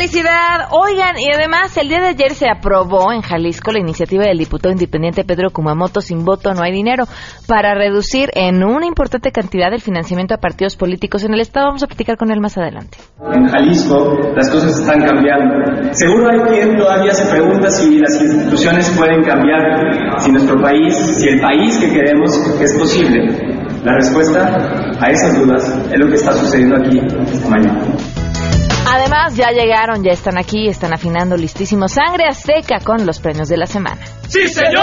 felicidad! Oigan, y además el día de ayer se aprobó en Jalisco la iniciativa del diputado independiente Pedro Kumamoto sin voto no hay dinero para reducir en una importante cantidad el financiamiento a partidos políticos en el Estado. Vamos a platicar con él más adelante. En Jalisco las cosas están cambiando. Seguro hay quien todavía se pregunta si las instituciones pueden cambiar, si nuestro país, si el país que queremos es posible. La respuesta a esas dudas es lo que está sucediendo aquí esta mañana. Además, ya llegaron, ya están aquí, están afinando listísimo sangre azteca con los premios de la semana. ¡Sí, señor!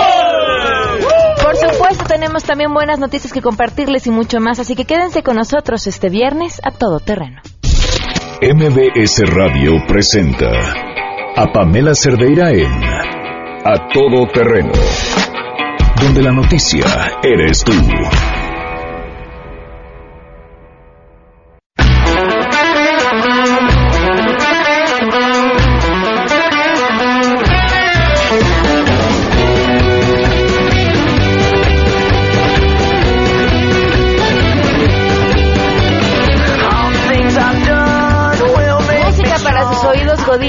Por supuesto, tenemos también buenas noticias que compartirles y mucho más, así que quédense con nosotros este viernes a todo terreno. MBS Radio presenta a Pamela Cerdeira en A Todo Terreno, donde la noticia eres tú.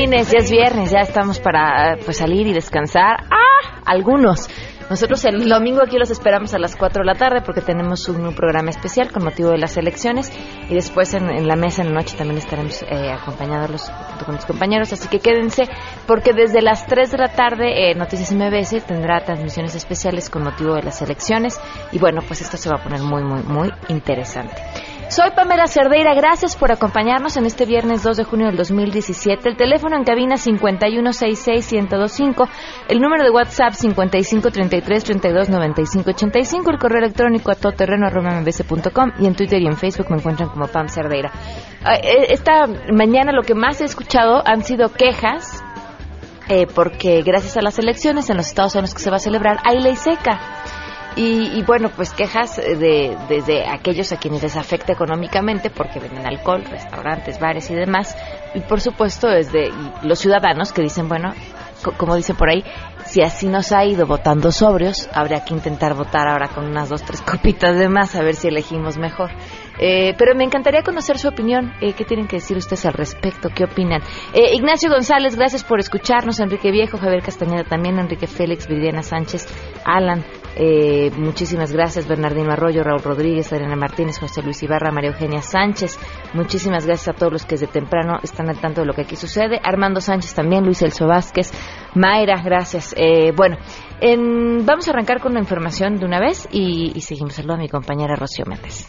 Ya es viernes, ya estamos para pues salir y descansar. ¡Ah! Algunos. Nosotros el domingo aquí los esperamos a las 4 de la tarde porque tenemos un, programa especial con motivo de las elecciones y después en, la mesa en la noche también estaremos eh, acompañados con los compañeros, así que quédense porque desde las 3 de la tarde eh, Noticias MBS tendrá transmisiones especiales con motivo de las elecciones y bueno, pues esto se va a poner muy, muy, muy interesante. Soy Pamela Cerdeira, gracias por acompañarnos en este viernes 2 de junio del 2017. El teléfono en cabina 5136125, el número de WhatsApp 5533329585, el correo electrónico a todoterreno.mbc.com y en Twitter y en Facebook me encuentran como Pam Cerdeira. Eh, esta mañana lo que más he escuchado han sido quejas eh, porque gracias a las elecciones en los estados en los que se va a celebrar hay ley seca. Y, bueno, pues quejas de, desde aquellos a quienes les afecta económicamente porque venden alcohol, restaurantes, bares y demás. Y por supuesto desde los ciudadanos que dicen, bueno, como dicen por ahí, si así nos ha ido votando sobrios, habría que intentar votar ahora con unas dos, tres copitas de más a ver si elegimos mejor. Eh, pero me encantaría conocer su opinión. Eh, ¿Qué tienen que decir ustedes al respecto? ¿Qué opinan? Eh, Ignacio González, gracias por escucharnos. Enrique Viejo, Javier Castañeda también, Enrique Félix, Viviana Sánchez, Alan. muchísimas gracias, Bernardino Arroyo, Raúl Rodríguez, Adriana Martínez, José Luis Ibarra, María Eugenia Sánchez. Muchísimas gracias a todos los que desde temprano están al tanto de lo que aquí sucede. Armando Sánchez también, Luis Elso Vázquez, Mayra, gracias. bueno, vamos a arrancar con la información de una vez y, y seguimos. Saludo a mi compañera Rocío Méndez.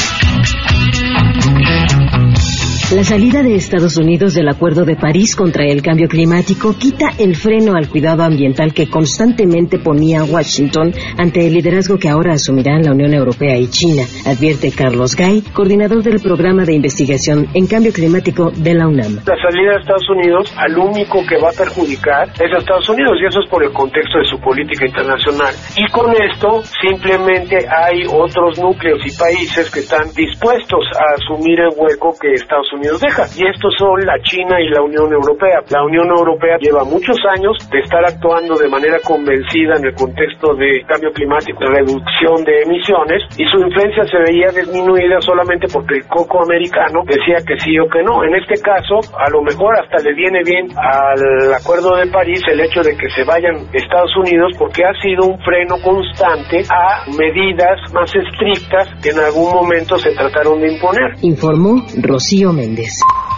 La salida de Estados Unidos del Acuerdo de París contra el cambio climático quita el freno al cuidado ambiental que constantemente ponía Washington ante el liderazgo que ahora asumirán la Unión Europea y China, advierte Carlos Gay, coordinador del programa de investigación en cambio climático de la UNAM. La salida de Estados Unidos al único que va a perjudicar es a Estados Unidos y eso es por el contexto de su política internacional. Y con esto simplemente hay otros núcleos y países que están dispuestos a asumir el hueco que Estados Unidos deja. Y estos son la China y la Unión Europea. La Unión Europea lleva muchos años de estar actuando de manera convencida en el contexto de cambio climático, reducción de emisiones, y su influencia se veía disminuida solamente porque el coco americano decía que sí o que no. En este caso, a lo mejor hasta le viene bien al Acuerdo de París el hecho de que se vayan Estados Unidos porque ha sido un freno constante a medidas más estrictas que en algún momento se trataron de imponer. Informó Rocío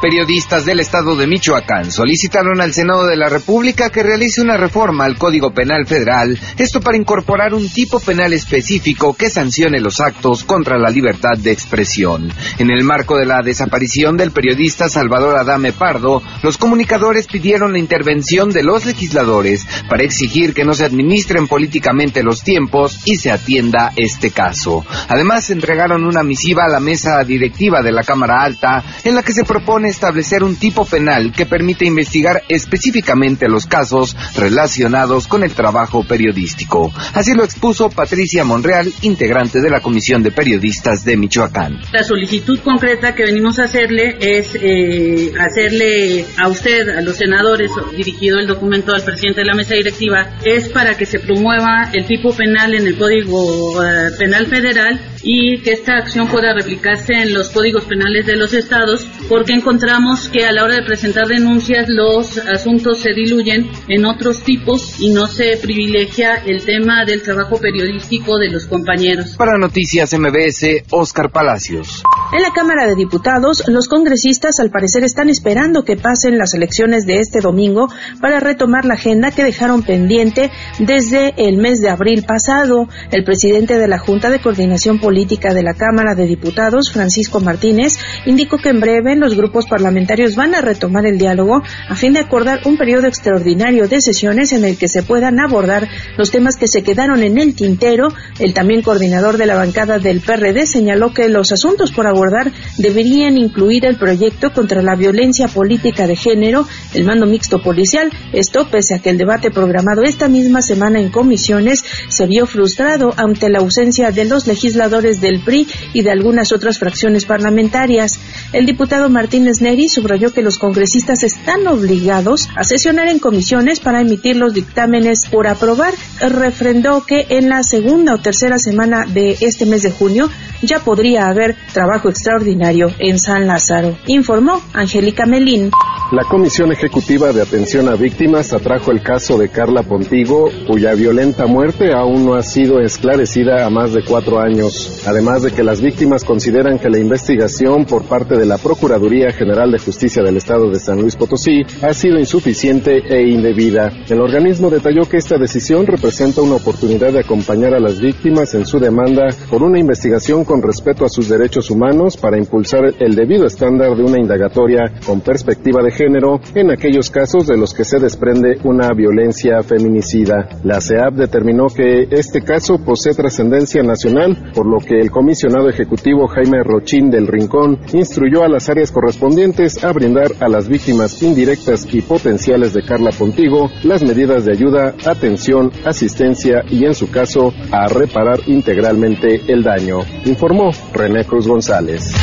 Periodistas del estado de Michoacán solicitaron al Senado de la República que realice una reforma al Código Penal Federal, esto para incorporar un tipo penal específico que sancione los actos contra la libertad de expresión. En el marco de la desaparición del periodista Salvador Adame Pardo, los comunicadores pidieron la intervención de los legisladores para exigir que no se administren políticamente los tiempos y se atienda este caso. Además, entregaron una misiva a la mesa directiva de la Cámara Alta en la que se propone establecer un tipo penal que permite investigar específicamente los casos relacionados con el trabajo periodístico. Así lo expuso Patricia Monreal, integrante de la Comisión de Periodistas de Michoacán. La solicitud concreta que venimos a hacerle es eh, hacerle a usted, a los senadores, dirigido el documento al presidente de la mesa directiva, es para que se promueva el tipo penal en el Código eh, Penal Federal y que esta acción pueda replicarse en los códigos penales de los estados, porque encontramos que a la hora de presentar denuncias los asuntos se diluyen en otros tipos y no se privilegia el tema del trabajo periodístico de los compañeros. Para Noticias MBS, Oscar Palacios. En la Cámara de Diputados, los congresistas al parecer están esperando que pasen las elecciones de este domingo para retomar la agenda que dejaron pendiente desde el mes de abril pasado. El presidente de la Junta de Coordinación Política de la Cámara de Diputados, Francisco Martínez, indicó que en breve los grupos parlamentarios van a retomar el diálogo a fin de acordar un periodo extraordinario de sesiones en el que se puedan abordar los temas que se quedaron en el tintero. El también coordinador de la bancada del PRD señaló que los asuntos por abordar deberían incluir el proyecto contra la violencia política de género, el mando mixto policial. Esto pese a que el debate programado esta misma semana en comisiones se vio frustrado ante la ausencia de los legisladores del PRI y de algunas otras fracciones parlamentarias. El diputado Martínez Neri subrayó que los congresistas están obligados a sesionar en comisiones para emitir los dictámenes por aprobar. Refrendó que en la segunda o tercera semana de este mes de junio ya podría haber trabajo extraordinario en San Lázaro, informó Angélica Melín. La Comisión Ejecutiva de Atención a Víctimas atrajo el caso de Carla Pontigo, cuya violenta muerte aún no ha sido esclarecida a más de cuatro años. Además de que las víctimas consideran que la investigación por parte de la Procuraduría General de Justicia del Estado de San Luis Potosí ha sido insuficiente e indebida. El organismo detalló que esta decisión representa una oportunidad de acompañar a las víctimas en su demanda por una investigación con respeto a sus derechos humanos para impulsar el debido estándar de una indagatoria con perspectiva de género en aquellos casos de los que se desprende una violencia feminicida. La CEAP determinó que este caso posee trascendencia nacional, por lo que el comisionado ejecutivo Jaime Rochín del Rincón instruyó a las áreas correspondientes a brindar a las víctimas indirectas y potenciales de Carla Pontigo las medidas de ayuda, atención, asistencia y, en su caso, a reparar integralmente el daño informó René Cruz González.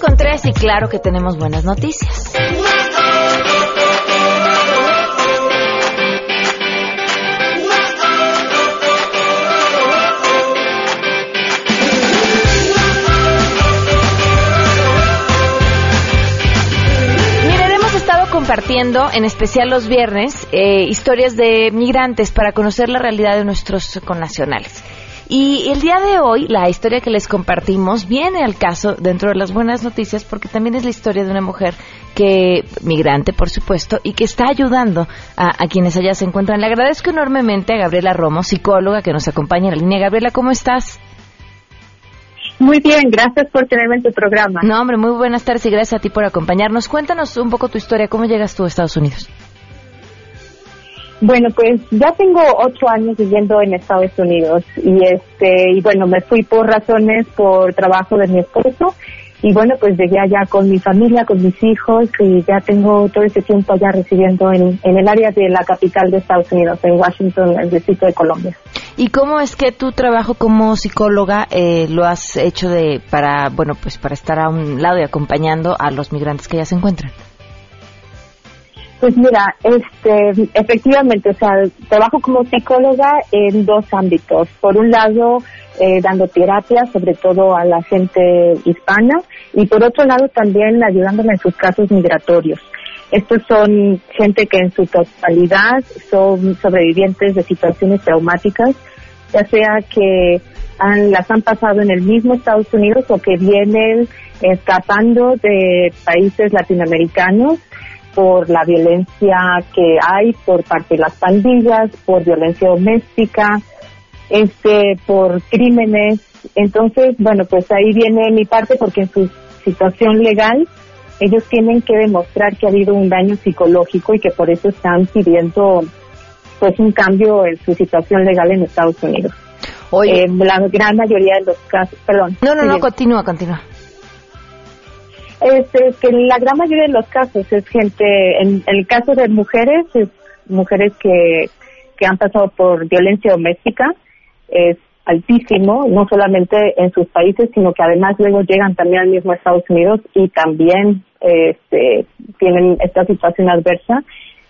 Con tres y claro que tenemos buenas noticias. Compartiendo, en especial los viernes, eh, historias de migrantes para conocer la realidad de nuestros connacionales. Y el día de hoy, la historia que les compartimos viene al caso dentro de las buenas noticias porque también es la historia de una mujer que, migrante por supuesto, y que está ayudando a, a quienes allá se encuentran. Le agradezco enormemente a Gabriela Romo, psicóloga que nos acompaña en la línea. Gabriela, ¿cómo estás? Muy bien, gracias por tenerme en tu programa. No, hombre, muy buenas tardes y gracias a ti por acompañarnos. Cuéntanos un poco tu historia, ¿cómo llegas tú a Estados Unidos? Bueno, pues ya tengo ocho años viviendo en Estados Unidos y este y bueno me fui por razones por trabajo de mi esposo y bueno, pues llegué allá con mi familia, con mis hijos y ya tengo todo ese tiempo allá residiendo en, en el área de la capital de Estados Unidos, en Washington, el distrito de Colombia. ¿Y cómo es que tu trabajo como psicóloga eh, lo has hecho de para, bueno, pues para estar a un lado y acompañando a los migrantes que ya se encuentran? Pues mira, este, efectivamente, o sea, trabajo como psicóloga en dos ámbitos. Por un lado, eh, dando terapia, sobre todo a la gente hispana, y por otro lado también ayudándome en sus casos migratorios. Estos son gente que en su totalidad son sobrevivientes de situaciones traumáticas, ya sea que las han pasado en el mismo Estados Unidos o que vienen escapando de países latinoamericanos por la violencia que hay por parte de las pandillas, por violencia doméstica, este, por crímenes. Entonces, bueno, pues ahí viene mi parte porque en su situación legal ellos tienen que demostrar que ha habido un daño psicológico y que por eso están pidiendo pues un cambio en su situación legal en Estados Unidos. Oye. Eh, la gran mayoría de los casos, perdón. No, no, no, continúa, continúa. Este, que la gran mayoría de los casos es gente, en, el caso de mujeres, es mujeres que, que han pasado por violencia doméstica, es altísimo, no solamente en sus países, sino que además luego llegan también al mismo Estados Unidos y también este, tienen esta situación adversa.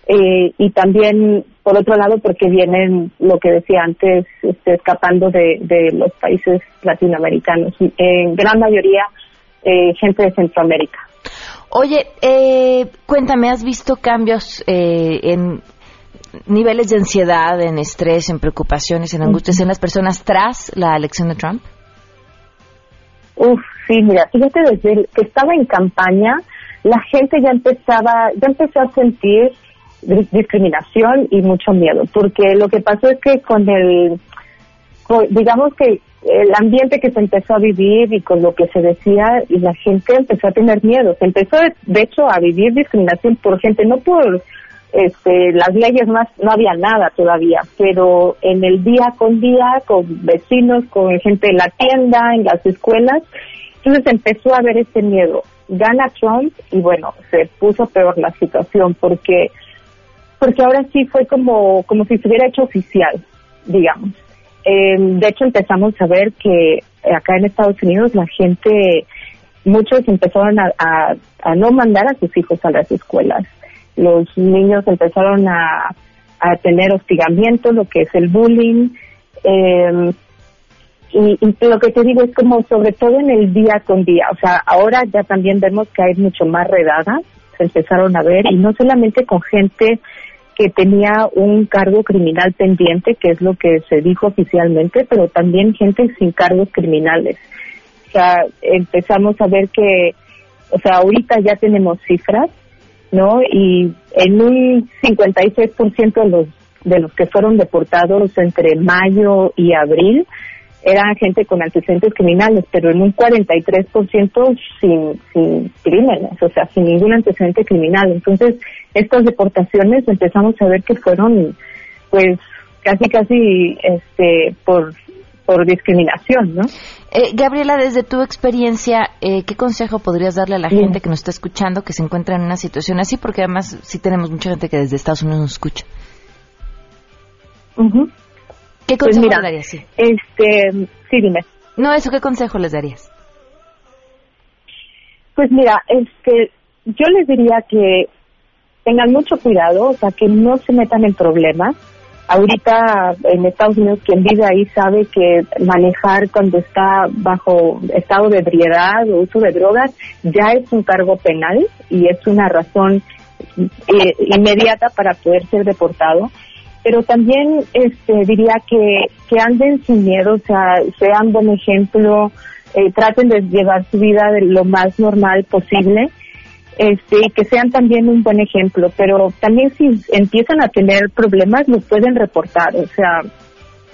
eh, y también por otro lado porque vienen lo que decía antes este, escapando de, de los países latinoamericanos en gran mayoría eh, gente de Centroamérica Oye, eh, cuéntame, ¿has visto cambios eh, en niveles de ansiedad, en estrés, en preocupaciones, en angustias en las personas tras la elección de Trump? Uf, sí, mira, fíjate desde que estaba en campaña, la gente ya empezaba, ya empezó a sentir discriminación y mucho miedo, porque lo que pasó es que con el, digamos que el ambiente que se empezó a vivir y con lo que se decía y la gente empezó a tener miedo, se empezó de hecho a vivir discriminación por gente, no por este, las leyes más, no había nada todavía, pero en el día con día, con vecinos, con gente en la tienda, en las escuelas, entonces empezó a haber ese miedo. Gana Trump y bueno, se puso peor la situación porque porque ahora sí fue como, como si se hubiera hecho oficial, digamos. Eh, de hecho, empezamos a ver que acá en Estados Unidos la gente, muchos empezaron a, a, no mandar a sus hijos a las escuelas. Los niños empezaron a, a tener hostigamiento, lo que es el bullying. Eh, y, y, lo que te digo es como sobre todo en el día con día, o sea, ahora ya también vemos que hay mucho más redadas, se empezaron a ver, y no solamente con gente que tenía un cargo criminal pendiente, que es lo que se dijo oficialmente, pero también gente sin cargos criminales. O sea, empezamos a ver que, o sea, ahorita ya tenemos cifras, ¿no? Y en un 56% de los de los que fueron deportados entre mayo y abril eran gente con antecedentes criminales, pero en un 43% sin, sin crímenes, o sea, sin ningún antecedente criminal. Entonces, estas deportaciones empezamos a ver que fueron, pues, casi, casi, este, por, por discriminación, ¿no? Eh, Gabriela, desde tu experiencia, eh, ¿qué consejo podrías darle a la gente que nos está escuchando que se encuentra en una situación así? Porque además sí tenemos mucha gente que desde Estados Unidos nos escucha. ¿Qué pues consejo les darías? Sí. Este, sí, dime. No, eso, ¿qué consejo les darías? Pues mira, este, yo les diría que tengan mucho cuidado, o sea, que no se metan en problemas. Ahorita en Estados Unidos quien vive ahí sabe que manejar cuando está bajo estado de ebriedad o uso de drogas ya es un cargo penal y es una razón eh, inmediata para poder ser deportado. Pero también este, diría que, que anden sin miedo, o sea, sean buen ejemplo, eh, traten de llevar su vida de lo más normal posible este, y que sean también un buen ejemplo, pero también si empiezan a tener problemas, los pueden reportar, o sea,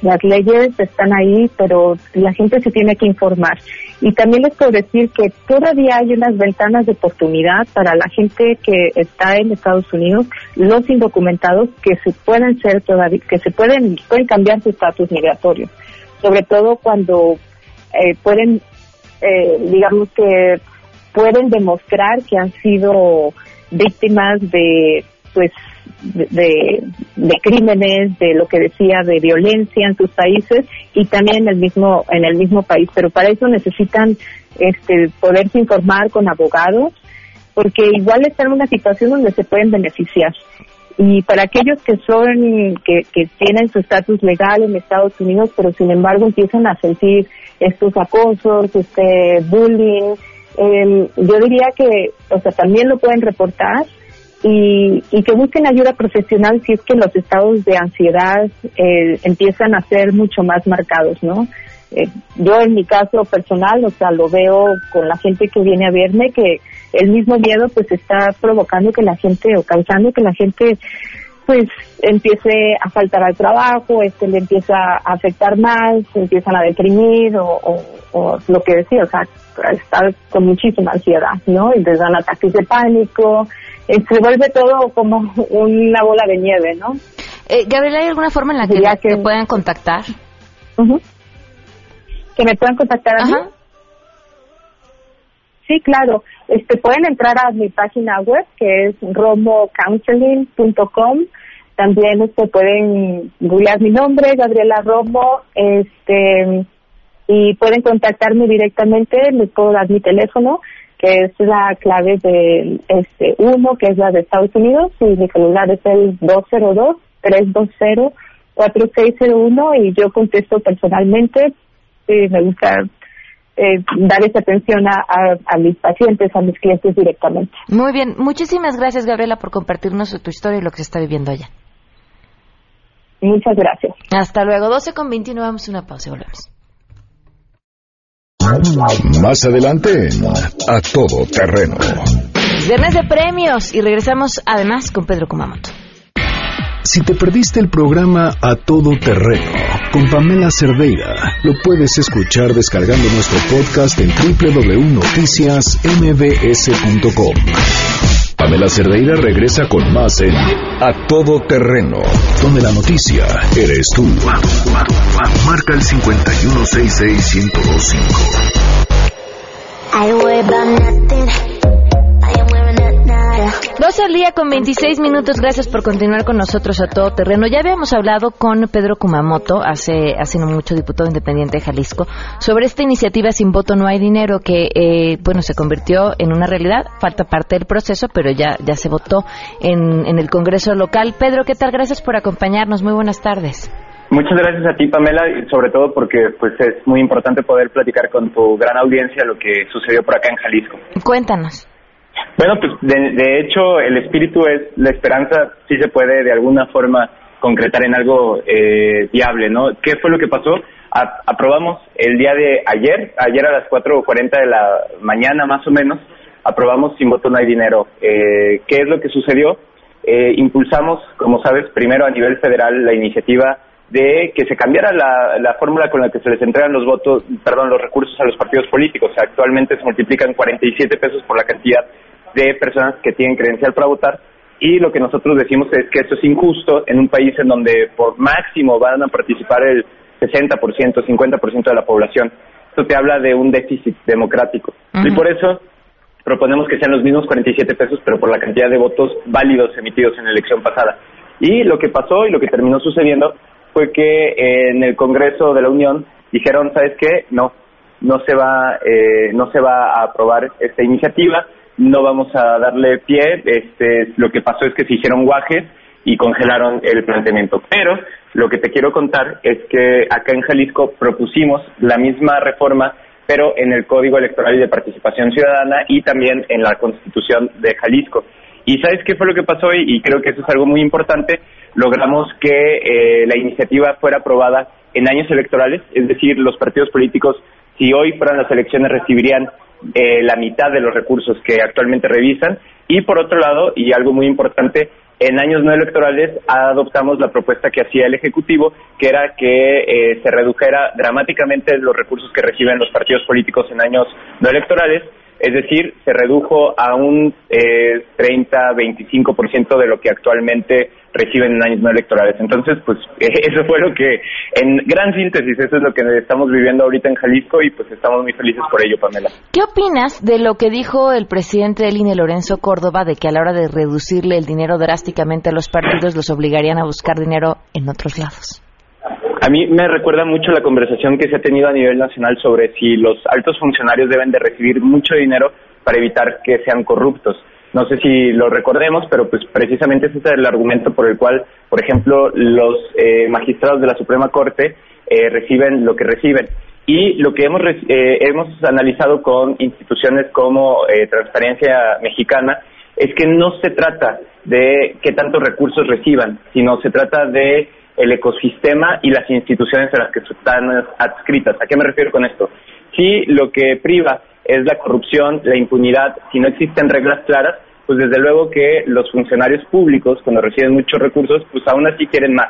las leyes están ahí, pero la gente se tiene que informar. Y también les puedo decir que todavía hay unas ventanas de oportunidad para la gente que está en Estados Unidos, los indocumentados, que se pueden ser todavía, que se pueden, pueden cambiar su estatus migratorio. Sobre todo cuando eh, pueden, eh, digamos que pueden demostrar que han sido víctimas de, pues, de, crímenes, de lo que decía, de violencia en sus países y también en el mismo en el mismo país. Pero para eso necesitan este, poderse informar con abogados, porque igual están en una situación donde se pueden beneficiar. Y para aquellos que son que, que tienen su estatus legal en Estados Unidos, pero sin embargo empiezan a sentir estos acosos, este bullying, eh, yo diría que, o sea, también lo pueden reportar y, y que busquen ayuda profesional si es que los estados de ansiedad eh, empiezan a ser mucho más marcados, ¿no? Eh, yo en mi caso personal, o sea, lo veo con la gente que viene a verme que el mismo miedo pues está provocando que la gente o causando que la gente pues empiece a faltar al trabajo, este le empieza a afectar más, se empiezan a deprimir o, o, o lo que decía, o sea, estar con muchísima ansiedad, ¿no? Y les dan ataques de pánico, eh, se vuelve todo como una bola de nieve, ¿no? Eh, Gabriela, ¿hay alguna forma en la que, que... te puedan contactar? ¿Que me puedan contactar a mí? Sí, claro. Este, pueden entrar a mi página web que es romocounseling.com. También este, pueden googlear mi nombre, Gabriela Romo, este, y pueden contactarme directamente. Les puedo dar mi teléfono que es la clave de este uno, que es la de Estados Unidos, y mi celular es el 202-320-4601 y yo contesto personalmente. Y me gusta eh, dar esa atención a, a, mis pacientes, a mis clientes directamente. Muy bien, muchísimas gracias Gabriela por compartirnos tu historia y lo que se está viviendo allá. Muchas gracias. Hasta luego, 12 con 29, vamos a una pausa y volvemos. Más adelante A Todo Terreno. Viernes de premios y regresamos además con Pedro Kumamoto. Si te perdiste el programa A Todo Terreno con Pamela Cerdeira, lo puedes escuchar descargando nuestro podcast en www.noticiasmbs.com. Pamela Cerdeira regresa con más en A Todo Terreno, donde la noticia eres tú. Marca el 5166125. 12 al día con 26 minutos. Gracias por continuar con nosotros a todo terreno. Ya habíamos hablado con Pedro Kumamoto, hace, hace no mucho diputado independiente de Jalisco, sobre esta iniciativa Sin Voto No Hay Dinero que, eh, bueno, se convirtió en una realidad. Falta parte del proceso, pero ya, ya se votó en, en el Congreso local. Pedro, ¿qué tal? Gracias por acompañarnos. Muy buenas tardes. Muchas gracias a ti, Pamela, y sobre todo porque pues es muy importante poder platicar con tu gran audiencia lo que sucedió por acá en Jalisco. Cuéntanos. Bueno, pues de, hecho el espíritu es la esperanza, sí se puede de alguna forma concretar en algo eh, viable, ¿no? ¿Qué fue lo que pasó? aprobamos el día de ayer, ayer a las 4.40 de la mañana más o menos, aprobamos sin voto no hay dinero. Eh, ¿Qué es lo que sucedió? Eh, impulsamos, como sabes, primero a nivel federal la iniciativa de que se cambiara la, la fórmula con la que se les entregan los votos, perdón, los recursos a los partidos políticos. Actualmente se multiplican 47 pesos por la cantidad de personas que tienen credencial para votar y lo que nosotros decimos es que esto es injusto en un país en donde por máximo van a participar el 60%, 50% de la población. Esto te habla de un déficit democrático. Y por eso proponemos que sean los mismos 47 pesos, pero por la cantidad de votos válidos emitidos en la elección pasada. Y lo que pasó y lo que terminó sucediendo fue que en el Congreso de la Unión dijeron, ¿sabes qué? No, no se va, eh, no se va a aprobar esta iniciativa no vamos a darle pie. Este, lo que pasó es que se hicieron guajes y congelaron el planteamiento. Pero lo que te quiero contar es que acá en Jalisco propusimos la misma reforma, pero en el Código Electoral y de Participación Ciudadana y también en la Constitución de Jalisco. ¿Y sabes qué fue lo que pasó? Y, y creo que eso es algo muy importante. Logramos que eh, la iniciativa fuera aprobada en años electorales, es decir, los partidos políticos, si hoy fueran las elecciones, recibirían eh, la mitad de los recursos que actualmente revisan. Y por otro lado, y algo muy importante, en años no electorales adoptamos la propuesta que hacía el Ejecutivo, que era que eh, se redujera dramáticamente los recursos que reciben los partidos políticos en años no electorales es decir, se redujo a un eh, 30-25% de lo que actualmente reciben en años no electorales. Entonces, pues eso fue lo que, en gran síntesis, eso es lo que estamos viviendo ahorita en Jalisco y pues estamos muy felices por ello, Pamela. ¿Qué opinas de lo que dijo el presidente del INE, Lorenzo Córdoba, de que a la hora de reducirle el dinero drásticamente a los partidos los obligarían a buscar dinero en otros lados? A mí me recuerda mucho la conversación que se ha tenido a nivel nacional sobre si los altos funcionarios deben de recibir mucho dinero para evitar que sean corruptos. No sé si lo recordemos, pero pues precisamente ese es el argumento por el cual, por ejemplo, los eh, magistrados de la Suprema Corte eh, reciben lo que reciben. Y lo que hemos, eh, hemos analizado con instituciones como Transparencia Mexicana es que no se trata de qué tantos recursos reciban, sino se trata de el ecosistema y las instituciones a las que están adscritas. ¿A qué me refiero con esto? Si lo que priva es la corrupción, la impunidad, si no existen reglas claras, pues desde luego que los funcionarios públicos, cuando reciben muchos recursos, pues aún así quieren más.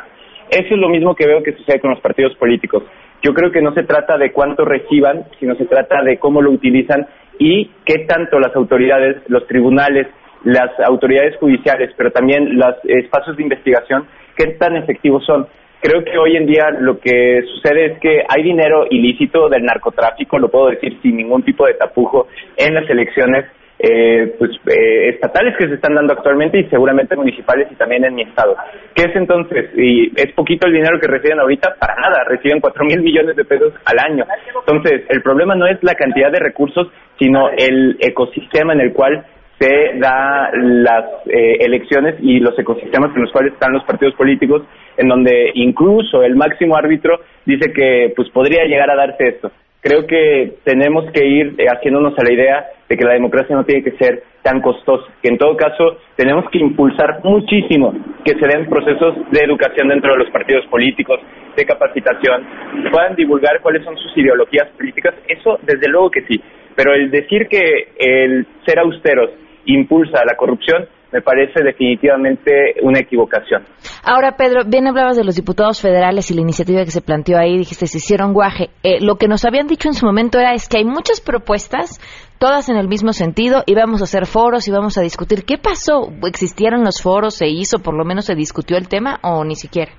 Eso es lo mismo que veo que sucede con los partidos políticos. Yo creo que no se trata de cuánto reciban, sino se trata de cómo lo utilizan y qué tanto las autoridades, los tribunales, las autoridades judiciales, pero también los espacios de investigación qué tan efectivos son. Creo que hoy en día lo que sucede es que hay dinero ilícito del narcotráfico, lo puedo decir sin ningún tipo de tapujo, en las elecciones eh, pues, eh, estatales que se están dando actualmente y seguramente municipales y también en mi estado. ¿Qué es entonces? Y es poquito el dinero que reciben ahorita, para nada, reciben cuatro mil millones de pesos al año. Entonces, el problema no es la cantidad de recursos, sino el ecosistema en el cual se da las eh, elecciones y los ecosistemas en los cuales están los partidos políticos, en donde incluso el máximo árbitro dice que pues podría llegar a darse esto. Creo que tenemos que ir eh, haciéndonos a la idea de que la democracia no tiene que ser tan costosa, que en todo caso tenemos que impulsar muchísimo que se den procesos de educación dentro de los partidos políticos, de capacitación, puedan divulgar cuáles son sus ideologías políticas, eso desde luego que sí, pero el decir que el ser austeros impulsa la corrupción, me parece definitivamente una equivocación. Ahora, Pedro, bien hablabas de los diputados federales y la iniciativa que se planteó ahí, dijiste, se hicieron guaje. Eh, lo que nos habían dicho en su momento era es que hay muchas propuestas, todas en el mismo sentido, y vamos a hacer foros y vamos a discutir. ¿Qué pasó? ¿Existieron los foros? ¿Se hizo? ¿Por lo menos se discutió el tema o ni siquiera?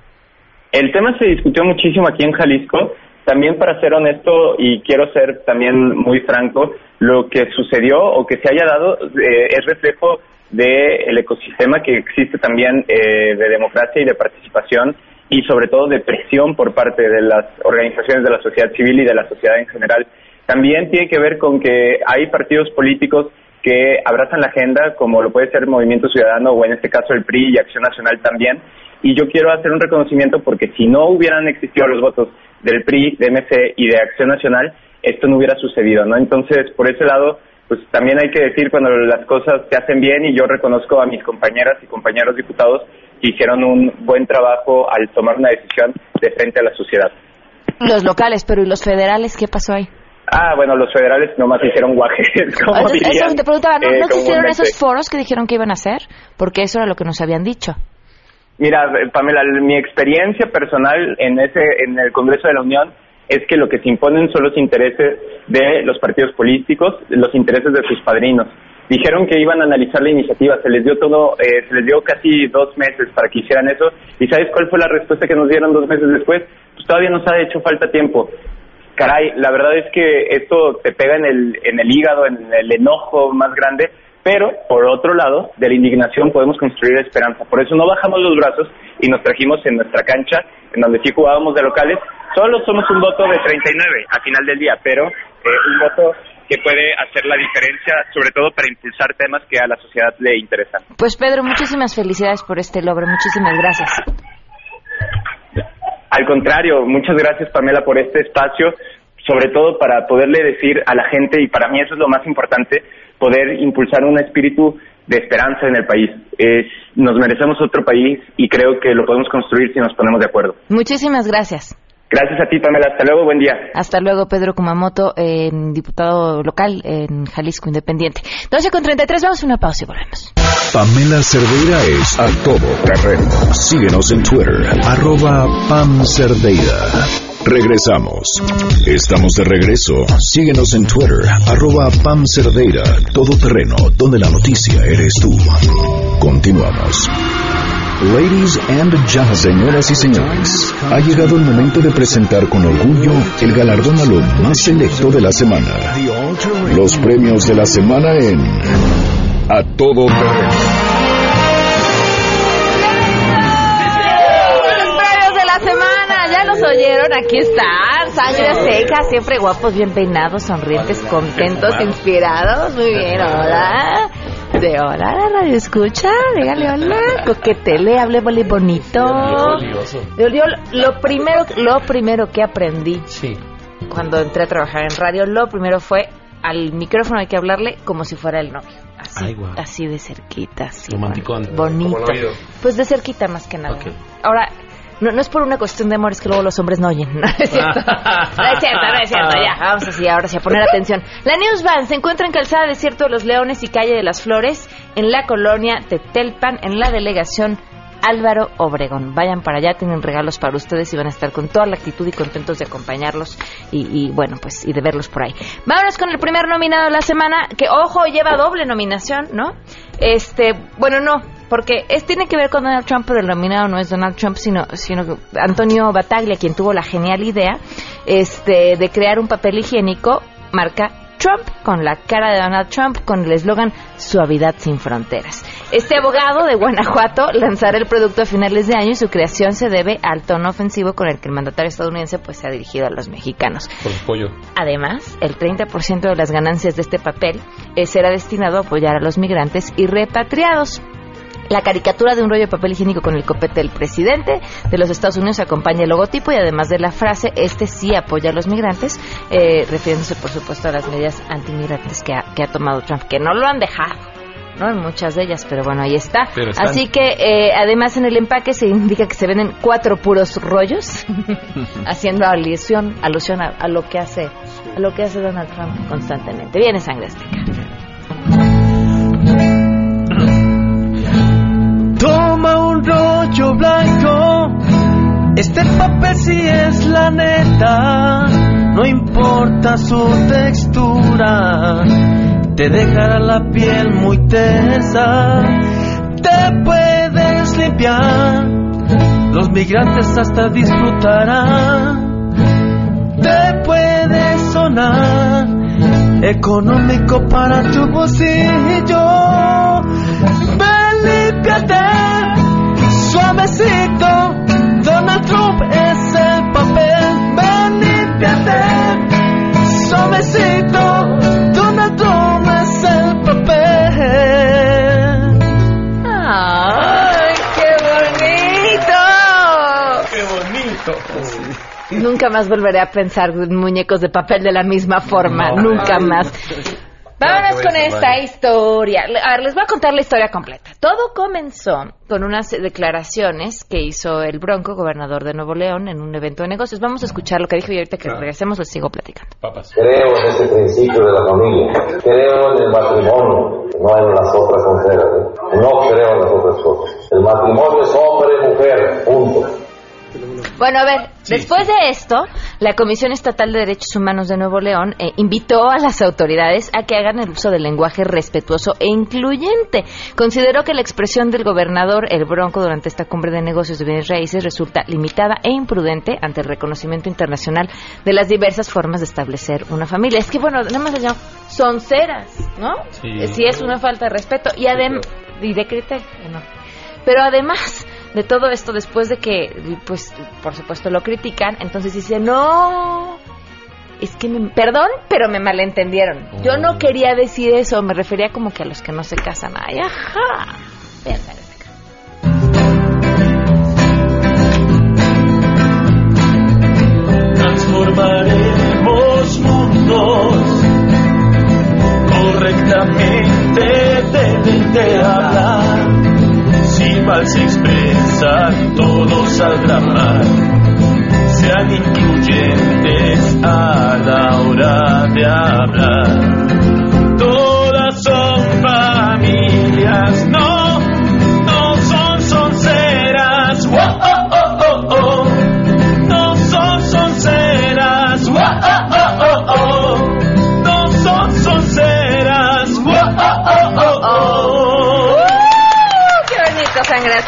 El tema se discutió muchísimo aquí en Jalisco. También para ser honesto y quiero ser también muy franco, lo que sucedió o que se haya dado eh, es reflejo del ecosistema que existe también eh, de democracia y de participación y sobre todo de presión por parte de las organizaciones de la sociedad civil y de la sociedad en general. También tiene que ver con que hay partidos políticos que abrazan la agenda, como lo puede ser Movimiento Ciudadano o en este caso el PRI y Acción Nacional también. Y yo quiero hacer un reconocimiento porque si no hubieran existido los votos del PRI, de MC y de Acción Nacional, esto no hubiera sucedido, ¿no? Entonces, por ese lado, pues también hay que decir cuando las cosas se hacen bien y yo reconozco a mis compañeras y compañeros diputados que hicieron un buen trabajo al tomar una decisión de frente a la sociedad. Los locales, pero ¿y los federales qué pasó ahí? Ah, bueno, los federales nomás hicieron guajes. Como Eso dirían, te preguntaba, ¿no, eh, ¿no se hicieron comúnmente. esos foros que dijeron que iban a hacer? Porque eso era lo que nos habían dicho. Mira, Pamela, mi experiencia personal en ese en el Congreso de la Unión es que lo que se imponen son los intereses de los partidos políticos, los intereses de sus padrinos. Dijeron que iban a analizar la iniciativa, se les dio todo, eh, se les dio casi dos meses para que hicieran eso. ¿Y sabes cuál fue la respuesta que nos dieron dos meses después? Pues todavía nos ha hecho falta tiempo. Caray, la verdad es que esto te pega en el, en el hígado, en el enojo más grande, pero por otro lado, de la indignación podemos construir esperanza. Por eso no bajamos los brazos y nos trajimos en nuestra cancha, en donde sí jugábamos de locales. Solo somos un voto de 39 a final del día, pero eh, un voto que puede hacer la diferencia, sobre todo para impulsar temas que a la sociedad le interesan. Pues Pedro, muchísimas felicidades por este logro. Muchísimas gracias. Al contrario, muchas gracias Pamela por este espacio, sobre todo para poderle decir a la gente, y para mí eso es lo más importante, poder impulsar un espíritu de esperanza en el país. Es, nos merecemos otro país y creo que lo podemos construir si nos ponemos de acuerdo. Muchísimas gracias. Gracias a ti Pamela, hasta luego, buen día. Hasta luego, Pedro Kumamoto, eh, diputado local en Jalisco Independiente. 12 con 33, vamos a una pausa y volvemos. Pamela Cerdeira es a todo terreno. Síguenos en Twitter, arroba Pam Cerdeira. Regresamos. Estamos de regreso. Síguenos en Twitter, arroba Pam Cerdeira, todo terreno, donde la noticia eres tú. Continuamos. Ladies and gentlemen, señoras y señores, ha llegado el momento de presentar con orgullo el galardón a lo más selecto de la semana. Los premios de la semana en A Todo Terreno. Los oyeron, aquí están, sangre seca, siempre guapos, bien peinados, sonrientes, contentos, inspirados, muy bien, hola. De hola, la radio escucha, dígale hola, coquetele, hable muy bonito. Yo, yo lo primero, lo primero que aprendí cuando entré a trabajar en radio, lo primero fue al micrófono hay que hablarle como si fuera el novio. Así, Ay, guau. así de cerquita, así. Romanticón. Bonito. Pues de cerquita más que nada. Ok. Ahora, no, no es por una cuestión de amor, es que luego los hombres no oyen. No es cierto. No es cierto, no es cierto. Ya, vamos así, ahora sí, a poner atención. La News Van se encuentra en Calzada Desierto de los Leones y Calle de las Flores, en la colonia Tetelpan, en la delegación Álvaro Obregón. Vayan para allá, tienen regalos para ustedes y van a estar con toda la actitud y contentos de acompañarlos y, y, bueno, pues y de verlos por ahí. Vámonos con el primer nominado de la semana, que ojo, lleva doble nominación, ¿no? Este, bueno, no, porque es tiene que ver con Donald Trump, pero el nominado no es Donald Trump, sino, sino Antonio Bataglia, quien tuvo la genial idea este, de crear un papel higiénico marca Trump con la cara de Donald Trump con el eslogan Suavidad sin fronteras. Este abogado de Guanajuato lanzará el producto a finales de año y su creación se debe al tono ofensivo con el que el mandatario estadounidense pues se ha dirigido a los mexicanos. Por el pollo. Además, el 30% de las ganancias de este papel eh, será destinado a apoyar a los migrantes y repatriados. La caricatura de un rollo de papel higiénico con el copete del presidente de los Estados Unidos acompaña el logotipo y además de la frase, este sí apoya a los migrantes, eh, refiriéndose por supuesto a las medidas antimigrantes que ha, que ha tomado Trump, que no lo han dejado. ¿no? En muchas de ellas, pero bueno, ahí está. Así que, eh, además en el empaque se indica que se venden cuatro puros rollos, haciendo alusión, alusión a, a lo que hace, a lo que hace Donald Trump constantemente. Viene sangre azteca. Toma un rollo blanco, este papel sí es la neta, no importa su textura, te dejará la piel muy tensa, te puedes limpiar, los migrantes hasta disfrutarán, te puede sonar. Económico para tu bolsillo. Ven, límpiate, suavecito. Donald Trump es el papel. Ven, límpiate, suavecito. Donald Trump es el papel. ¡Ay, qué bonito! ¡Qué bonito! Nunca más volveré a pensar en muñecos de papel de la misma forma, No, nunca ay. más. Vámonos con esta historia. A ver, les voy a contar la historia completa. Todo comenzó con unas declaraciones que hizo el Bronco, gobernador de Nuevo León, en un evento de negocios. Vamos a escuchar lo que dijo y ahorita que regresemos les sigo platicando. Papas. Creo en ese principio de la familia. Creo en el matrimonio, no en las otras mujeres. ¿eh? No creo en las otras cosas. El matrimonio es hombre-mujer, punto. Bueno, a ver, después de esto, la Comisión Estatal de Derechos Humanos de Nuevo León eh, invitó a las autoridades a que hagan el uso del lenguaje respetuoso e incluyente. Consideró que la expresión del gobernador El Bronco durante esta cumbre de negocios de bienes raíces resulta limitada e imprudente ante el reconocimiento internacional de las diversas formas de establecer una familia. Es que, bueno, nada más les llamo sonceras, ¿no? Sí. Eh, sí es una falta de respeto y, adem y de criterio, ¿no? Pero además de todo esto, después de que, pues, por supuesto lo critican, entonces dice, no, es que, me- perdón, pero me malentendieron. Yo no quería decir eso, me refería como que a los que no se casan. Ay, ajá.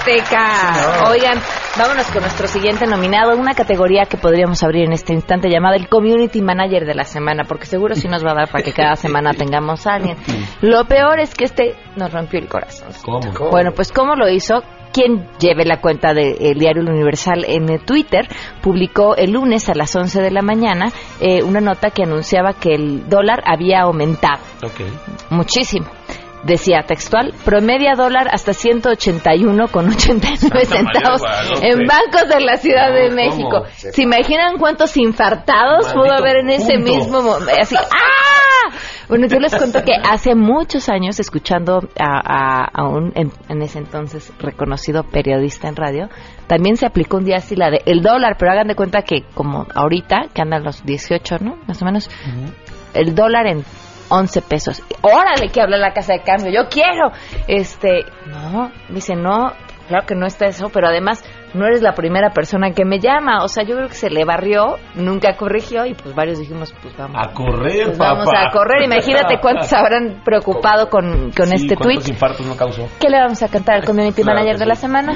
Oigan, vámonos con nuestro siguiente nominado, una categoría que podríamos abrir en este instante llamada el Community Manager de la semana, porque seguro sí nos va a dar para que cada semana tengamos a alguien. Lo peor es que este nos rompió el corazón. ¿Cómo? Bueno, pues ¿cómo lo hizo? Quien lleve la cuenta del diario El Universal en eh, Twitter publicó el lunes a las 11 de la mañana eh, una nota que anunciaba que el dólar había aumentado Ok. muchísimo. Decía textual, promedia dólar hasta 181 con 89 Santa María centavos de Guadalupe. en bancos de la Ciudad de México. ¿cómo? ¿Se imaginan cuántos infartados Maldito pudo haber en ese punto. mismo momento? Así, ¡ah! Bueno, yo les cuento que hace muchos años, escuchando a, a- a un, en, en ese entonces, reconocido periodista en radio, también se aplicó un día así la de el dólar, pero hagan de cuenta que como ahorita, que andan los 18, ¿no? Más o menos, el dólar en 11 pesos. Órale, que habla la casa de cambio, yo quiero. Este, no, dice, no, claro que no está eso, pero además no eres la primera persona que me llama. O sea, yo creo que se le barrió, nunca corrigió y pues varios dijimos, pues vamos. A correr, pues papá. vamos a correr. Imagínate cuántos habrán preocupado con, con Sí, este ¿cuántos tweet. infartos no causó? ¿Qué le vamos a cantar al community Claro manager de sí. la semana?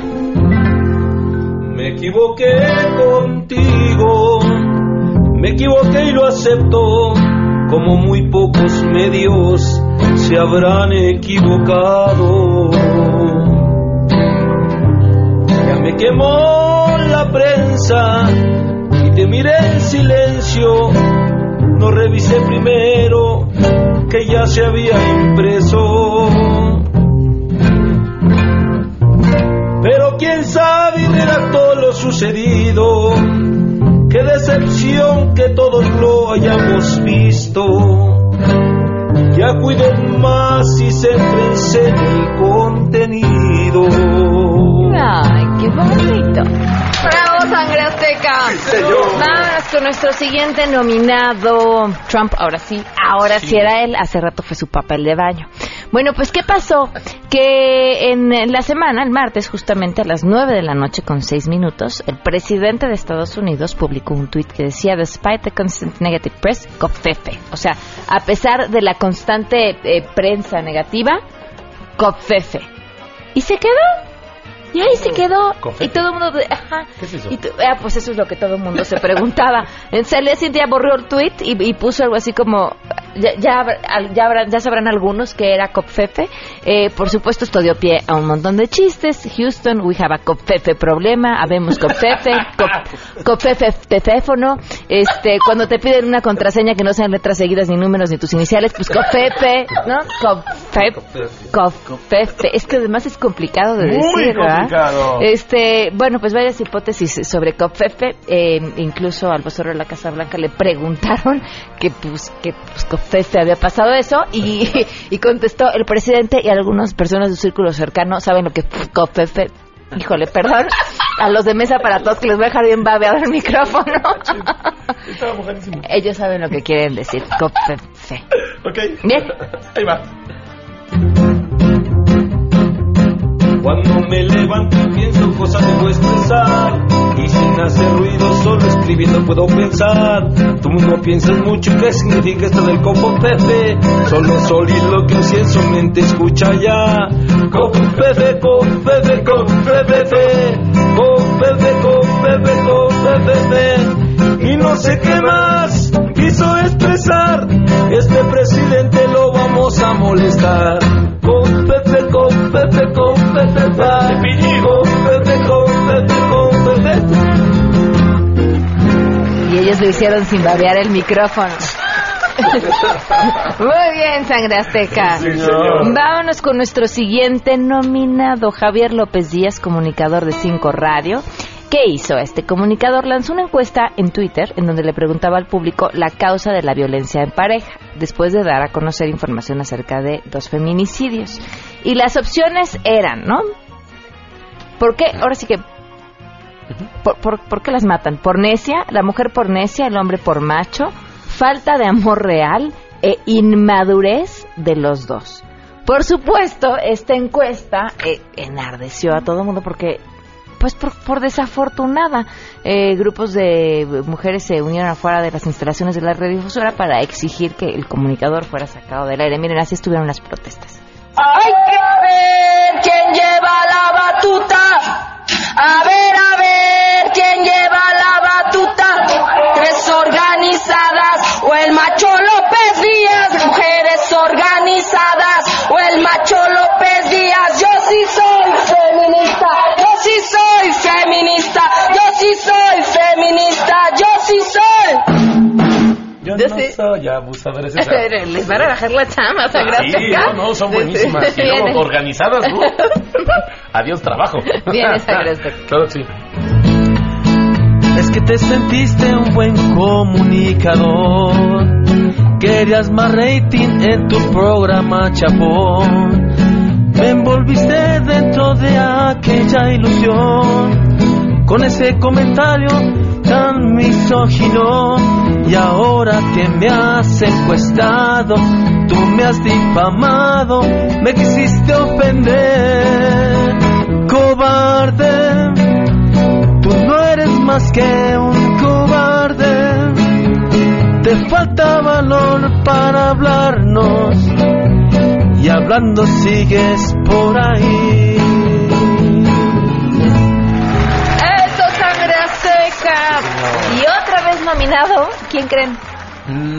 Me equivoqué contigo, me equivoqué y lo acepto. Como muy pocos medios se habrán equivocado. Ya me quemó la prensa y te miré en silencio. No revisé primero que ya se había impreso. Pero quién sabe y redactó lo sucedido. Qué decepción que todos lo hayamos visto. Ya cuiden más y céntrense en el contenido. Ay, qué bonito. ¡Bravo, Sangre Azteca! Vámonos con nuestro siguiente nominado. Trump, ahora sí, ahora sí. era él. Hace rato fue su papel de baño. Bueno, pues, ¿qué pasó? Que en la semana, el martes, justamente a las 9 de la noche con 6 minutos, el presidente de Estados Unidos publicó un tuit que decía, Despite the constant negative press, copfefe. O sea, a pesar de la constante eh, prensa negativa, copfefe. Y se quedó. Y ahí se quedó. Y todo el mundo. Ajá. ¿Qué es eso? Y tú- ah, pues eso es lo que todo el mundo se preguntaba. Entonces, Cintia borró el tweet y, y puso algo así como. Ya, ya, ya, habrán- ya sabrán algunos que era Copfefe. Eh, por supuesto, esto dio pie a un montón de chistes. Houston, we have a Copfefe problema. Habemos Copfefe. Cop- Copfefe teléfono. Este, cuando te piden una contraseña que no sean letras seguidas ni números ni tus iniciales, pues Copfefe, ¿no? Copfefe. Copfefe. Es que además es complicado de Muy decir, ¿verdad? complicado. Este, bueno, pues varias hipótesis sobre Copfefe. Eh, incluso al vocero de la Casa Blanca le preguntaron que pues que pues, Copfefe había pasado eso y, y contestó el presidente y algunas personas de su círculo cercano saben lo que es Copfefe. Híjole, perdón a los de mesa para todos que les voy a dejar bien babeado el micrófono. Ellos saben lo que quieren decir Copfefe. Ok. Bien. Ahí va. Cuando me levanto y pienso cosas expresar Y sin hacer ruido, solo escribiendo puedo pensar. Tú no piensas mucho qué significa esto del copo Pepe Solo solí lo que si en su mente escucha ya. Copo Pepe, copo Pepe, copo Pepe Copo Pepe, copo Pepe, copo Pepe Y no sé qué más quiso expresar. Este presidente lo vamos a molestar. Con Pepe, con Pepe, con Pepe, Y ellos lo hicieron sin babear el micrófono. Muy bien, Sangre Azteca. Sí. Vámonos con nuestro siguiente nominado, Javier López Díaz, comunicador de Cinco Radio. ¿Qué hizo? Este comunicador lanzó una encuesta en Twitter en donde le preguntaba al público la causa de la violencia en pareja, después de dar a conocer información acerca de dos feminicidios. Y las opciones eran, ¿no? ¿Por qué? Ahora sí que ¿Por, por, qué las matan? ¿Por necia? ¿La mujer por necia? ¿El hombre por macho? ¿Falta de amor real? ¿E inmadurez de los dos? Por supuesto, esta encuesta eh, enardeció a todo el mundo porque, pues por, por desafortunada, eh, grupos de mujeres se unieron afuera de las instalaciones de la radiodifusora para exigir que el comunicador fuera sacado del aire. Miren, así estuvieron las protestas. Hay que ver quién lleva la batuta. A ver, a ver quién lleva la batuta. Tres organizadas o el macho López Díaz. Mujeres organizadas o el macho López Yo Yo no sí. soy abusadores. esa. Les van a bajar la chama, Sangre Sí, no, no, son buenísimas. Y luego Bien. organizadas, ¿no? Adiós, trabajo. Bien. Claro, sí. Es que te sentiste un buen comunicador. Querías más rating en tu programa chapón. Me envolviste dentro de aquella ilusión. Con ese comentario tan misógino. Y ahora que me has encuestado, tú me has difamado, me quisiste ofender. Cobarde. Tú no eres más que un cobarde. Te falta valor para hablarnos. Y hablando sigues por ahí. Y otra vez nominado, ¿quién creen?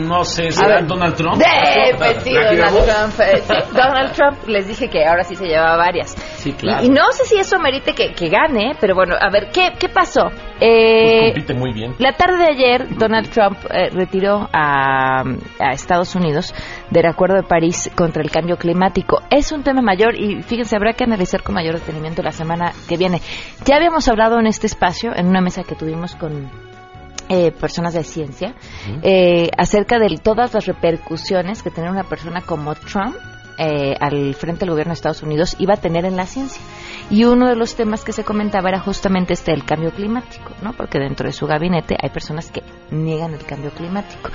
No sé, A ¿será ver. Donald Trump? De, pues sí, ¿La Donald? Trump. eh, sí, Donald Trump, les dije que ahora sí se llevaba varias. Sí, claro. Y, y no sé si eso merite que, que gane, pero bueno, a ver, ¿qué, qué pasó? Eh, Pues compite muy bien. la tarde de ayer, Donald Trump eh, retiró a, a Estados Unidos del Acuerdo de París contra el cambio climático. Es un tema mayor y fíjense, habrá que analizar con mayor detenimiento la semana que viene. Ya habíamos hablado en este espacio, en una mesa que tuvimos con eh, personas de ciencia, eh, acerca de todas las repercusiones que tener una persona como Trump eh, al frente del gobierno de Estados Unidos iba a tener en la ciencia. Y uno de los temas que se comentaba era justamente este del cambio climático, ¿no? Porque dentro de su gabinete hay personas que niegan el cambio climático,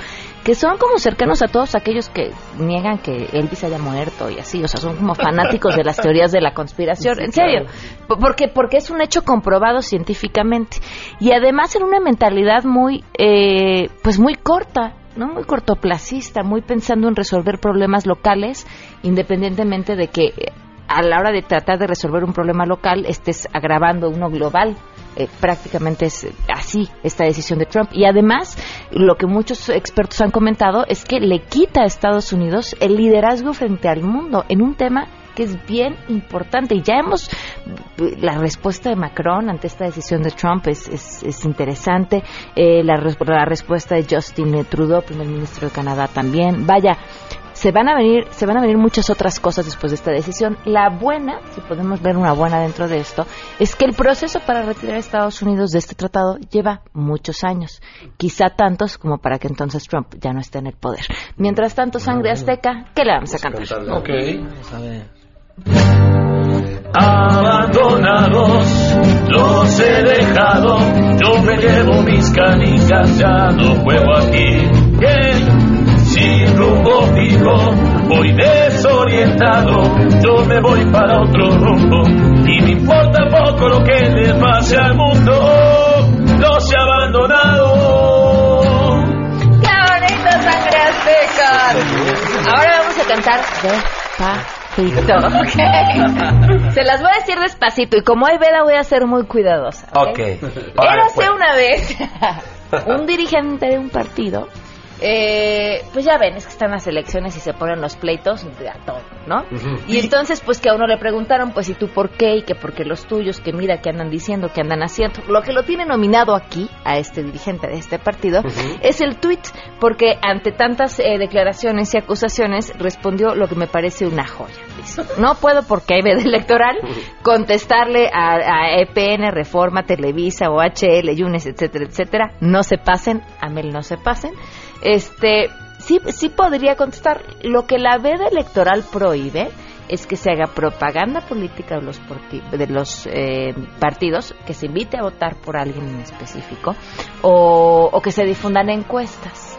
que son como cercanos a todos aquellos que niegan que Elvis haya muerto y así, o sea, son como fanáticos de las teorías de la conspiración, Sí, en serio, claro. Porque porque es un hecho comprobado científicamente y además en una mentalidad muy eh, pues muy corta no muy cortoplacista muy pensando en resolver problemas locales independientemente de que a la hora de tratar de resolver un problema local estés agravando uno global. Eh, prácticamente es así esta decisión de Trump. Y además lo que muchos expertos han comentado es que le quita a Estados Unidos el liderazgo frente al mundo en un tema que es bien importante. Y ya hemos la respuesta de Macron ante esta decisión de Trump es, es, es interesante. Eh, la, la respuesta de Justin Trudeau primer ministro de Canadá también. Vaya se van a venir se van a venir muchas otras cosas después de esta decisión la buena si podemos ver una buena dentro de esto es que el proceso para retirar a Estados Unidos de este tratado lleva muchos años quizá tantos como para que entonces Trump ya no esté en el poder mientras tanto sangre azteca ¿qué le vamos a cantar? Ok. Abandonados los he dejado, yo me llevo mis canicas, ya no juego aquí. Rumbo fijo, voy desorientado, yo me voy para otro rumbo y me importa poco lo que le pase al mundo, los he abandonado. ¡Qué bonito sangre azteca! Ahora vamos a cantar despacito, ¿ok? Se las voy a decir despacito y como hay vela voy a ser muy cuidadosa. Ok. Érase una vez un dirigente de un partido. Eh, pues ya ven, es que están las elecciones y se ponen los pleitos de a todo, ¿no? Y entonces, pues que a uno le preguntaron, pues, ¿y tú por qué? Y que por qué los tuyos, que mira, que andan diciendo, que andan haciendo. Lo que lo tiene nominado aquí, a este dirigente de este partido, es el tuit, porque ante tantas eh, declaraciones y acusaciones, respondió lo que me parece una joya. Dice, no puedo, porque hay veda electoral, contestarle a, a EPN, Reforma, Televisa, OHL, Yunes, etcétera, etcétera. No se pasen, Amel, no se pasen. Este, sí, sí podría contestar. Lo que la veda electoral prohíbe es que se haga propaganda política de los, de los eh, partidos, que se invite a votar por alguien en específico, o, o que se difundan encuestas.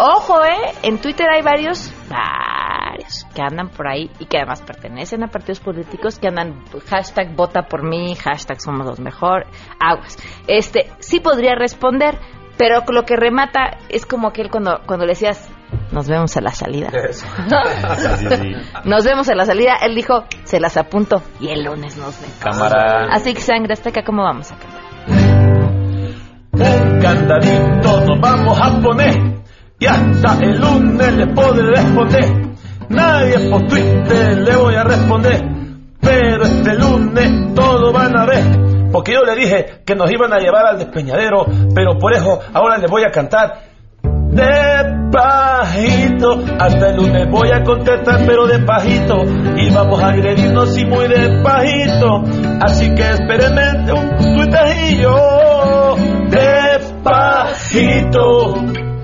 Ojo, ¿eh? En Twitter hay varios, varios, que andan por ahí y que además pertenecen a partidos políticos que andan hashtag vota por mí, hashtag somos los mejor, aguas. Este, sí podría responder, pero lo que remata es como aquel cuando, cuando le decías, nos vemos a la salida. Nos vemos a la salida. Él dijo, se las apunto y el lunes nos vemos. Cámara. Así que sangre hasta acá, ¿cómo vamos a cantar? Un candadito nos vamos a poner y hasta el lunes le podré responder. Nadie por Twitter le voy a responder, pero este lunes todos van a ver. Porque yo le dije que nos iban a llevar al despeñadero, pero por eso ahora les voy a cantar despacito. Hasta el lunes voy a contestar, pero despacito. Y vamos a agredirnos y muy despacito. Así que espérenme un tuitejillo. Despacito.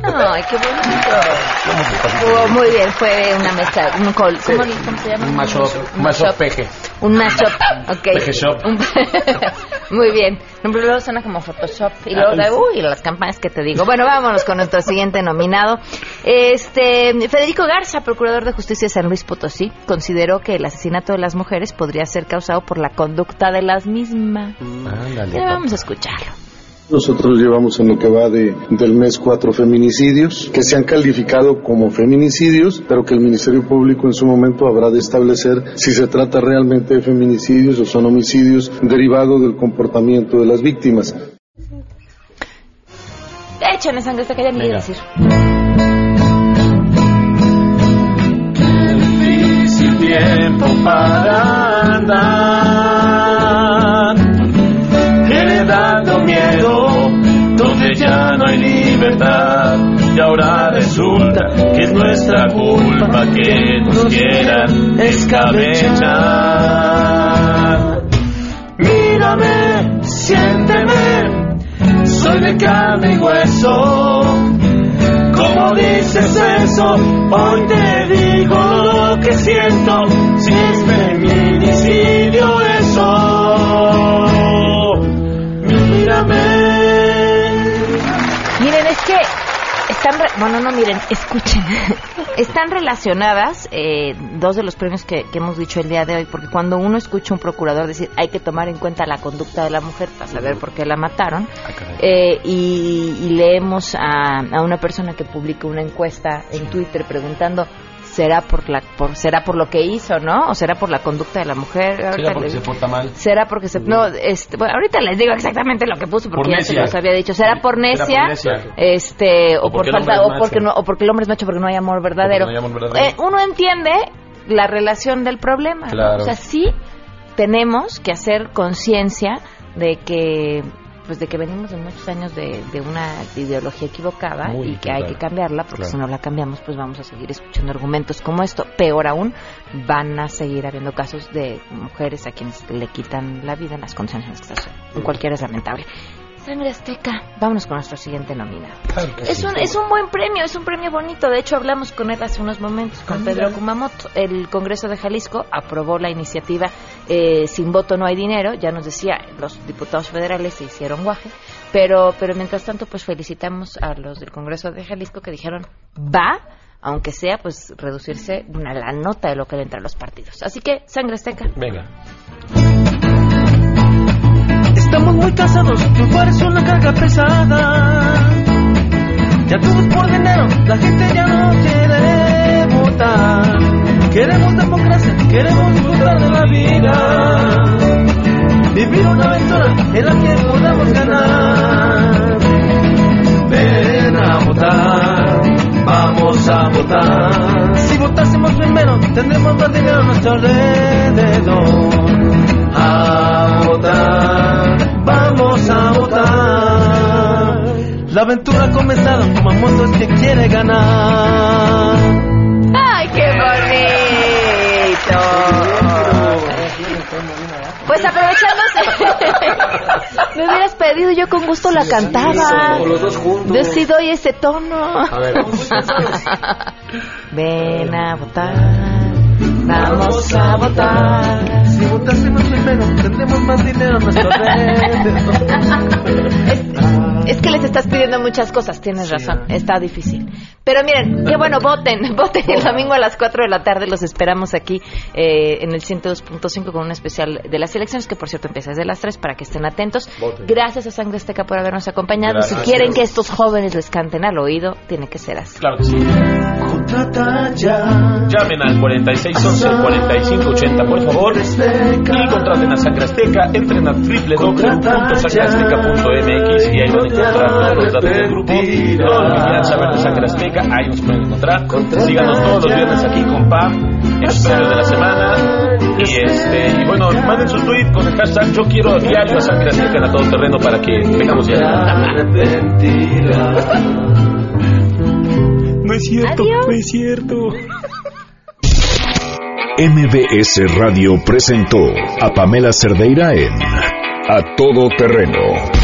Ay, qué bonito. Muy bien, fue una mezcla, un col, ¿cómo, se llama? Un mashup, un mashup peje. Un mashup, ok. Peje shop. Muy bien. Luego suena como Photoshop y luego de, uy, las campañas que te digo. Bueno, vámonos con nuestro siguiente nominado. Este, Federico Garza, procurador de justicia de San Luis Potosí, consideró que el asesinato de las mujeres podría ser causado por la conducta de las mismas. Mira, vamos a escucharlo. Nosotros llevamos en lo que va de, del mes cuatro feminicidios que se han calificado como feminicidios, pero que el Ministerio Público en su momento habrá de establecer si se trata realmente de feminicidios o son homicidios derivados del comportamiento de las víctimas. Échame sangre, esta que ya ni decir. Difícil tiempo para andar Y ahora resulta que es nuestra culpa que nos quieran escabechar. Mírame, siénteme, soy de carne y hueso. ¿Cómo dices eso? Hoy te digo lo que siento, si es feminicidio están, re- bueno, no miren, escuchen, están relacionadas eh, dos de los premios que, que hemos dicho el día de hoy, porque cuando uno escucha a un procurador decir hay que tomar en cuenta la conducta de la mujer para saber por qué la mataron, eh, y, y leemos a, a una persona que publica una encuesta en Twitter preguntando será por la por será por lo que hizo, ¿no? O será por la conducta de la mujer. Ahorita Será porque se porta mal. Será porque se... No, este, bueno, ahorita les digo exactamente lo que puso porque Por ya se los había dicho. Será por Será necia, por necia. este, o, O por falta, o porque, no, o porque el hombre es macho porque no hay amor verdadero. no hay amor verdadero. Eh, uno entiende la relación del problema. ¿no? Claro. O sea, sí tenemos que hacer conciencia de que pues de que venimos de muchos años de, de una ideología equivocada Muy y que hay que cambiarla porque Claro. si no la cambiamos pues vamos a seguir escuchando argumentos como esto peor aún van a seguir habiendo casos de mujeres a quienes le quitan la vida en las condiciones en las que están en cualquiera es lamentable Sangre Azteca, vámonos con nuestro siguiente nominado. Es un, es un buen premio, es un premio bonito. De hecho, hablamos con él hace unos momentos, con Pedro Kumamoto. El Congreso de Jalisco aprobó la iniciativa eh, Sin voto no hay dinero. Ya nos decía, los diputados federales se hicieron guaje. Pero, pero mientras tanto, pues felicitamos a los del Congreso de Jalisco que dijeron, va, aunque sea, pues reducirse una, la nota de lo que le entra a los partidos. Así que, Sangre Azteca. Venga. Estamos muy cansados, triunfar es una carga pesada. Ya todos por dinero, la gente ya no quiere votar. Queremos democracia, queremos disfrutar de la vida. Vivir una aventura en la que podamos ganar. Ven a votar, vamos a votar. Si votásemos primero, tendremos más dinero a nuestro alrededor. A votar, vamos a votar. La aventura ha comenzado, Kumamoto es que quiere ganar. ¡Ay, qué Pues aprovechándose, me hubieras pedido, yo con gusto la cantaba. los dos juntos. Yo sí doy ese tono. A ver. Ven a votar, vamos a votar. Si votásemos primero, tendremos más dinero nuestro alrededor. Es que les estás pidiendo muchas cosas, tienes razón, está difícil. Pero miren, qué bueno, voten, voten el domingo a las 4 de la tarde, los esperamos aquí eh, en el 102.5 con un especial de las elecciones, que por cierto empieza desde las 3 para que estén atentos. Voten. Gracias a Sangre Azteca por habernos acompañado. Gracias. Si quieren que estos jóvenes les canten al oído, tiene que ser así. Claro que sí. Contrata ya. Llamen al 4611-4580, por favor, y contraten a Sangre Azteca. Entren a www.sangreazteca.mx y ahí van a encontrar todos los datos del grupo, todo lo que quieran saber de Sangre Azteca, ahí nos pueden encontrar. Síganos todos los viernes aquí con Pam, en los premios de la semana. Y este y bueno, manden su tweet con el hashtag Yo quiero diario a Sangre Azteca en a todo terreno para que tengamos ya. No es cierto, no es cierto. MBS Radio presentó a Pamela Cerdeira en A Todo Terreno.